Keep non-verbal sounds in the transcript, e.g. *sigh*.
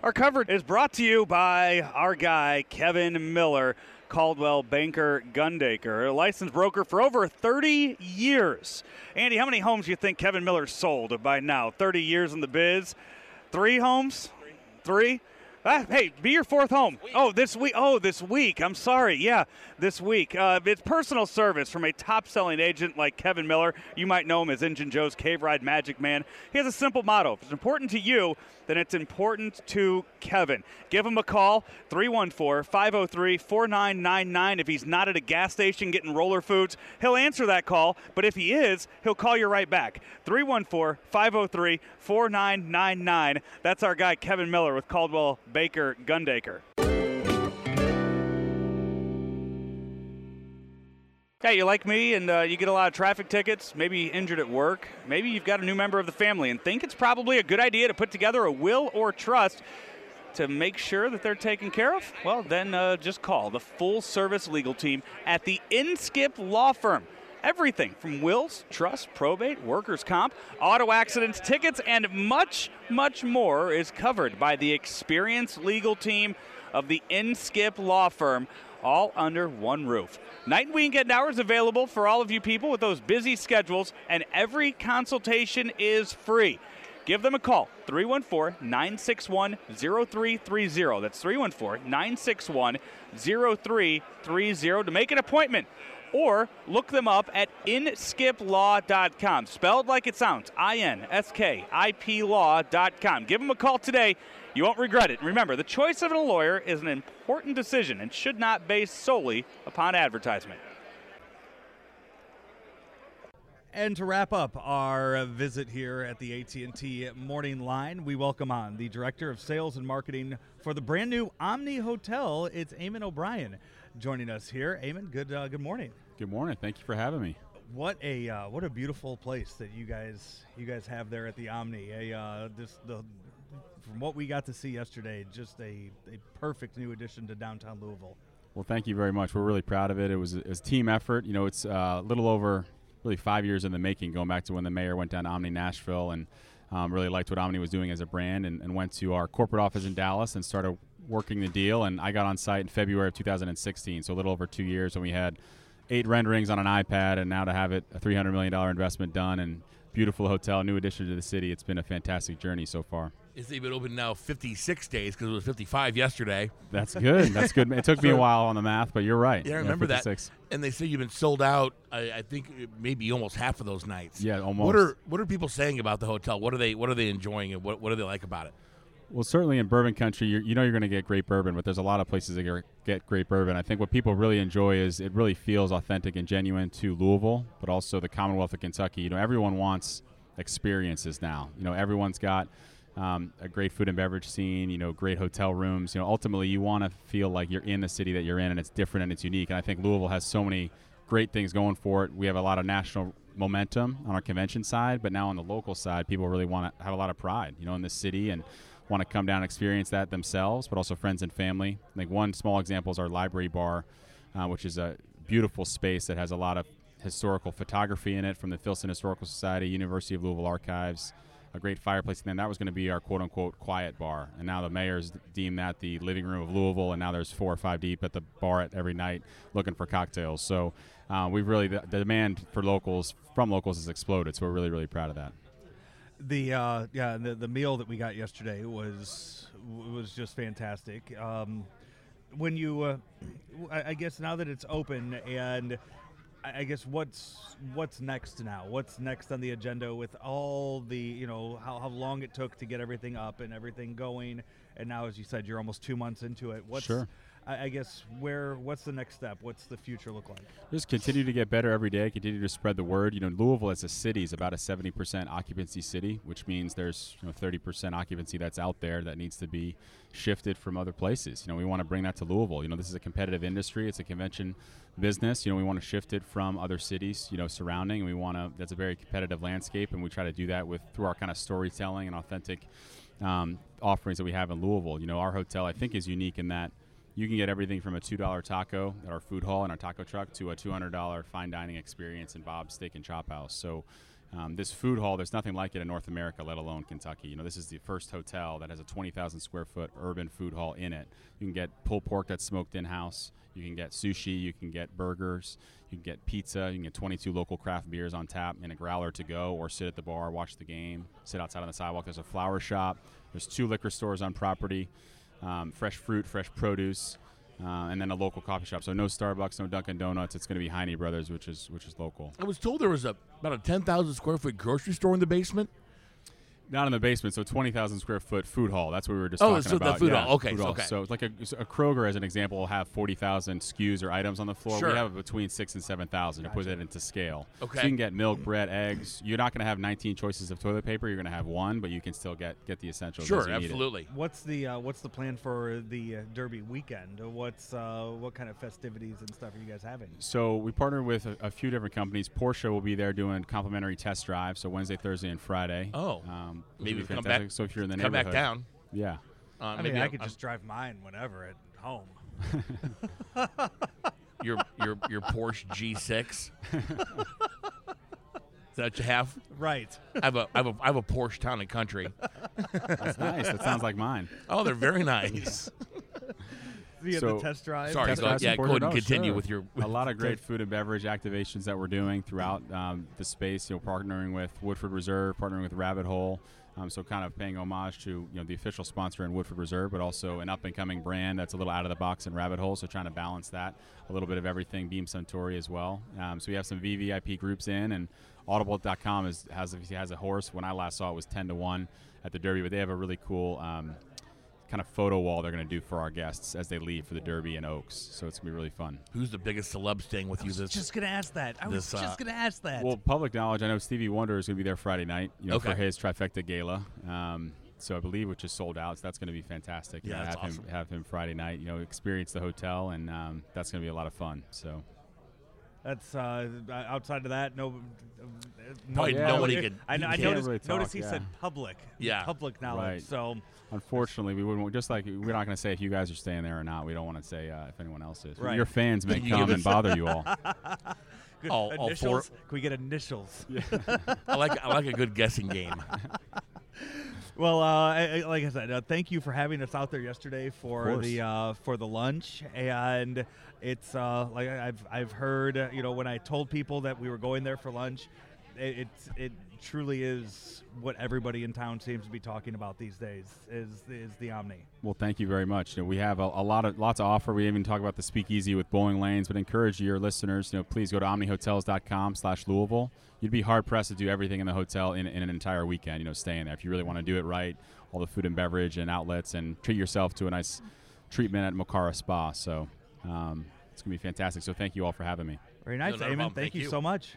Our coverage is brought to you by our guy, Kevin Miller, Coldwell Banker Gundaker, a licensed broker for over 30 years. Andy, how many homes do you think Kevin Miller sold by now? 30 years in the biz? Three homes? Three? Ah, hey, be your fourth home. Oh, this week. Oh, this week. I'm sorry. Yeah, this week. Uh, it's personal service from a top-selling agent like Kevin Miller. You might know him as Engine Joe's Cave Ride Magic Man. He has a simple motto: if it's important to you, then it's important to Kevin. Give him a call, 314-503-4999. If he's not at a gas station getting roller foods, he'll answer that call. But if he is, he'll call you right back. 314-503-4999. That's our guy Kevin Miller with Coldwell Banker Gundaker. Hey, you like me and uh, you get a lot of traffic tickets, maybe injured at work, maybe you've got a new member of the family and think it's probably a good idea to put together a will or trust to make sure that they're taken care of? Well, then uh, just call the full service legal team at the Inskip Law Firm. Everything from wills, trust, probate, workers' comp, auto accidents, tickets, and much, much more is covered by the experienced legal team of the Inskip Law Firm, all under one roof. Night and weekend hours available for all of you people with those busy schedules, and every consultation is free. Give them a call, 314 961 0330. That's 314 961 0330 to make an appointment. Or look them up at inskiplaw.com. Spelled like it sounds I N S K I P law.com. Give them a call today. You won't regret it. Remember, the choice of a lawyer is an important decision and should not base solely upon advertisement. And to wrap up our visit here at the AT&T Morning Line, we welcome on the Director of Sales and Marketing for the brand new Omni Hotel. It's Eamon O'Brien joining us here. Eamon, good uh, good morning. Good morning. Thank you for having me. What a uh, what a beautiful place that you guys you guys have there at the Omni. A uh, this the from what we got to see yesterday, just a, a perfect new addition to downtown Louisville. Well, thank you very much. We're really proud of it. It was, it was a team effort. You know, it's uh, a little over really five years in the making, going back to when the mayor went down to Omni Nashville and um, really liked what Omni was doing as a brand and, and went to our corporate office in Dallas and started working the deal. And I got on site in February of 2016, so a little over two years, and we had eight renderings on an iPad, and now to have it a $300 million investment done and beautiful hotel, new addition to the city. It's been a fantastic journey so far. It's been open now 56 days because it was 55 yesterday. That's good. That's good. It took me a *laughs* while on the math, but you're right. Yeah, I remember that. And they say you've been sold out. I, I, think maybe almost half of those nights. Yeah, almost. What are what are people saying about the hotel? What are they What are they enjoying, and what what do they like about it? Well, certainly in bourbon country, you know you're going to get great bourbon, but there's a lot of places that get great bourbon. I think what people really enjoy is it really feels authentic and genuine to Louisville, but also the Commonwealth of Kentucky. You know, everyone wants experiences now. You know, everyone's got um, a great food and beverage scene, you know, great hotel rooms. You know, ultimately, you want to feel like you're in the city that you're in, and it's different and it's unique. And I think Louisville has so many great things going for it. We have a lot of national momentum on our convention side, but now on the local side, people really want to have a lot of pride, you know, in the city and want to come down and experience that themselves, but also friends and family. I think one small example is our library bar, uh, which is a beautiful space that has a lot of historical photography in it from the Filson Historical Society, University of Louisville Archives, a great fireplace. And then that was going to be our quote unquote quiet bar. And now the mayor's deemed that the living room of Louisville, and now there's four or five deep at the bar at every night looking for cocktails. So uh, we've really, the, the demand for locals, from locals, has exploded. So we're really, really proud of that the uh, yeah the, the meal that we got yesterday was was just fantastic. Um, when you, uh, I, guess now that it's open and I guess what's what's next now? What's next on the agenda with all the you know how, how long it took to get everything up and everything going, and now as you said, you're almost two months into it. What's, sure. I, I guess where what's the next step? What's the future look like? Just continue to get better every day. Continue to spread the word. You know, Louisville as a city is about a 70% occupancy city, which means there's you know 30% occupancy that's out there that needs to be shifted from other places. You know, we want to bring that to Louisville. You know, this is a competitive industry. It's a convention business. You know, we want to shift it from other cities, you know, surrounding. And we want to. That's a very competitive landscape, and we try to do that with through our kind of storytelling and authentic um, offerings that we have in Louisville. You know, our hotel I think is unique in that you can get everything from a $2 taco at our food hall and our taco truck to a $200 fine dining experience in Bob's Steak and Chop House. So Um, this food hall, there's nothing like it in North America, let alone Kentucky. You know, this is the first hotel that has a 20,000 square foot urban food hall in it. You can get pulled pork that's smoked in house. You can get sushi. You can get burgers. You can get pizza. You can get 22 local craft beers on tap in a growler to go, or sit at the bar, watch the game, sit outside on the sidewalk. There's a flower shop. There's two liquor stores on property. Um, fresh fruit, fresh produce. Uh, and then a local coffee shop. So no Starbucks, no Dunkin' Donuts. It's going to be Heine Brothers, which is which is local. I was told there was a about a ten thousand square foot grocery store in the basement. Not in the basement, so twenty thousand square foot food hall. That's what we were just Oh, talking so the about. food yeah, hall. Okay, food so- hall. okay. So it's like a, a Kroger, as an example, will have forty thousand SKUs or items on the floor. Sure. We have between six and seven thousand to put that into scale. Okay. So you can get milk, bread, eggs. You're not going to have nineteen choices of toilet paper. You're going to have one, but you can still get get the essentials. as Sure, you need it. absolutely. What's the uh, what's the plan for the uh, Derby weekend? What's uh, what kind of festivities and stuff are you guys having? So we partnered with a, a few different companies. Porsche will be there doing complimentary test drives. So Wednesday, Thursday, and Friday. Oh. um, which Maybe will be come fantastic. back- So if you're in the neighborhood, Come back down. Yeah. Uh, I maybe mean, I I'm- could I'm- just drive mine whenever at home. *laughs* your your your Porsche G6. Is that what you have? Right. I have a I have a I have a Porsche Town and Country. That's nice. That sounds like mine. Oh, they're very nice. *laughs* You So- the test drive. Sorry, Test go, drives yeah, and go ahead and continue sure. with your. a lot of *laughs* great food and beverage activations that we're doing throughout um, the space. You know, partnering with Woodford Reserve, partnering with Rabbit Hole. Um, so kind of paying homage to you know the official sponsor in Woodford Reserve, but also an up and coming brand that's a little out of the box in Rabbit Hole. So trying to balance that, a little bit of everything. Beam Suntory as well. Um, so we have some VVIP groups in, and Audible.com is, has has a horse. When I last saw it was ten to one at the Derby, but they have a really cool. Um, Kind of photo wall they're going to do for our guests as they leave for the Derby and Oaks, so it's gonna be really fun. Who's the biggest celeb staying with you this I you was this? just gonna ask that. I was this, uh, just gonna ask that. Well, public knowledge. I know Stevie Wonder is going to be there Friday night. You know, Okay. for his trifecta gala. Um, so I believe which is sold out. So that's going to be fantastic. You Yeah, know, that's have awesome. him have him Friday night. You know, experience the hotel, and um, that's going to be a lot of fun. So That's uh, outside of that. No, no Probably Yeah, nobody I, could- I, I noticed, really noticed he yeah. said public. Yeah. public knowledge. Right. So unfortunately, we wouldn't. Just like we're not going to say if you guys are staying there or not. We don't want to say uh, if anyone else is. Right. Your fans may Can you give come and bother you all. *laughs* good. All- all four- Can we get initials? *laughs* I like I like a good guessing game. *laughs* Well, uh, I, like I said, uh, thank you for having us out there yesterday for the uh, for the lunch, and it's uh, like I've I've heard, uh, you know, when I told people that we were going there for lunch, it it's, it truly is what everybody in town seems to be talking about these days is is the Omni. Well, thank you very much. You know, we have a, a lot of lots to offer. We even talk about the speakeasy with bowling lanes, but encourage your listeners, you know, please go to omnihotels.com slash Louisville. You'd be hard pressed to do everything in the hotel in, in an entire weekend, you know, staying there. If you really want to do it right, all the food and beverage and outlets and treat yourself to a nice treatment at Mokara Spa. So um, it's going to be fantastic. So thank you all for having me. Very nice, not a Eamon. Thank, Thank you you. so much.